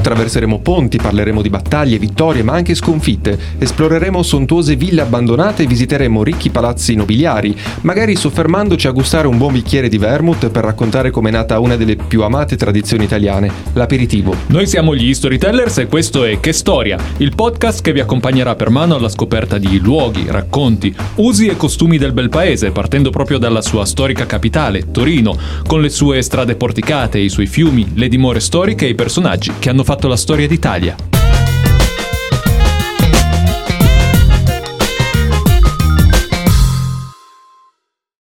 Attraverseremo ponti, parleremo di battaglie, vittorie, ma anche sconfitte. Esploreremo sontuose ville abbandonate e visiteremo ricchi palazzi nobiliari, magari soffermandoci a gustare un buon bicchiere di vermouth per raccontare com'è nata una delle più amate tradizioni italiane, l'aperitivo. Noi siamo gli Storytellers e questo è Che Storia, il podcast che vi accompagnerà per mano alla scoperta di luoghi, racconti, usi e costumi del bel paese, partendo proprio dalla sua storica capitale, Torino, con le sue strade porticate, i suoi fiumi, le dimore storiche e i personaggi che hanno fatto la storia d'Italia.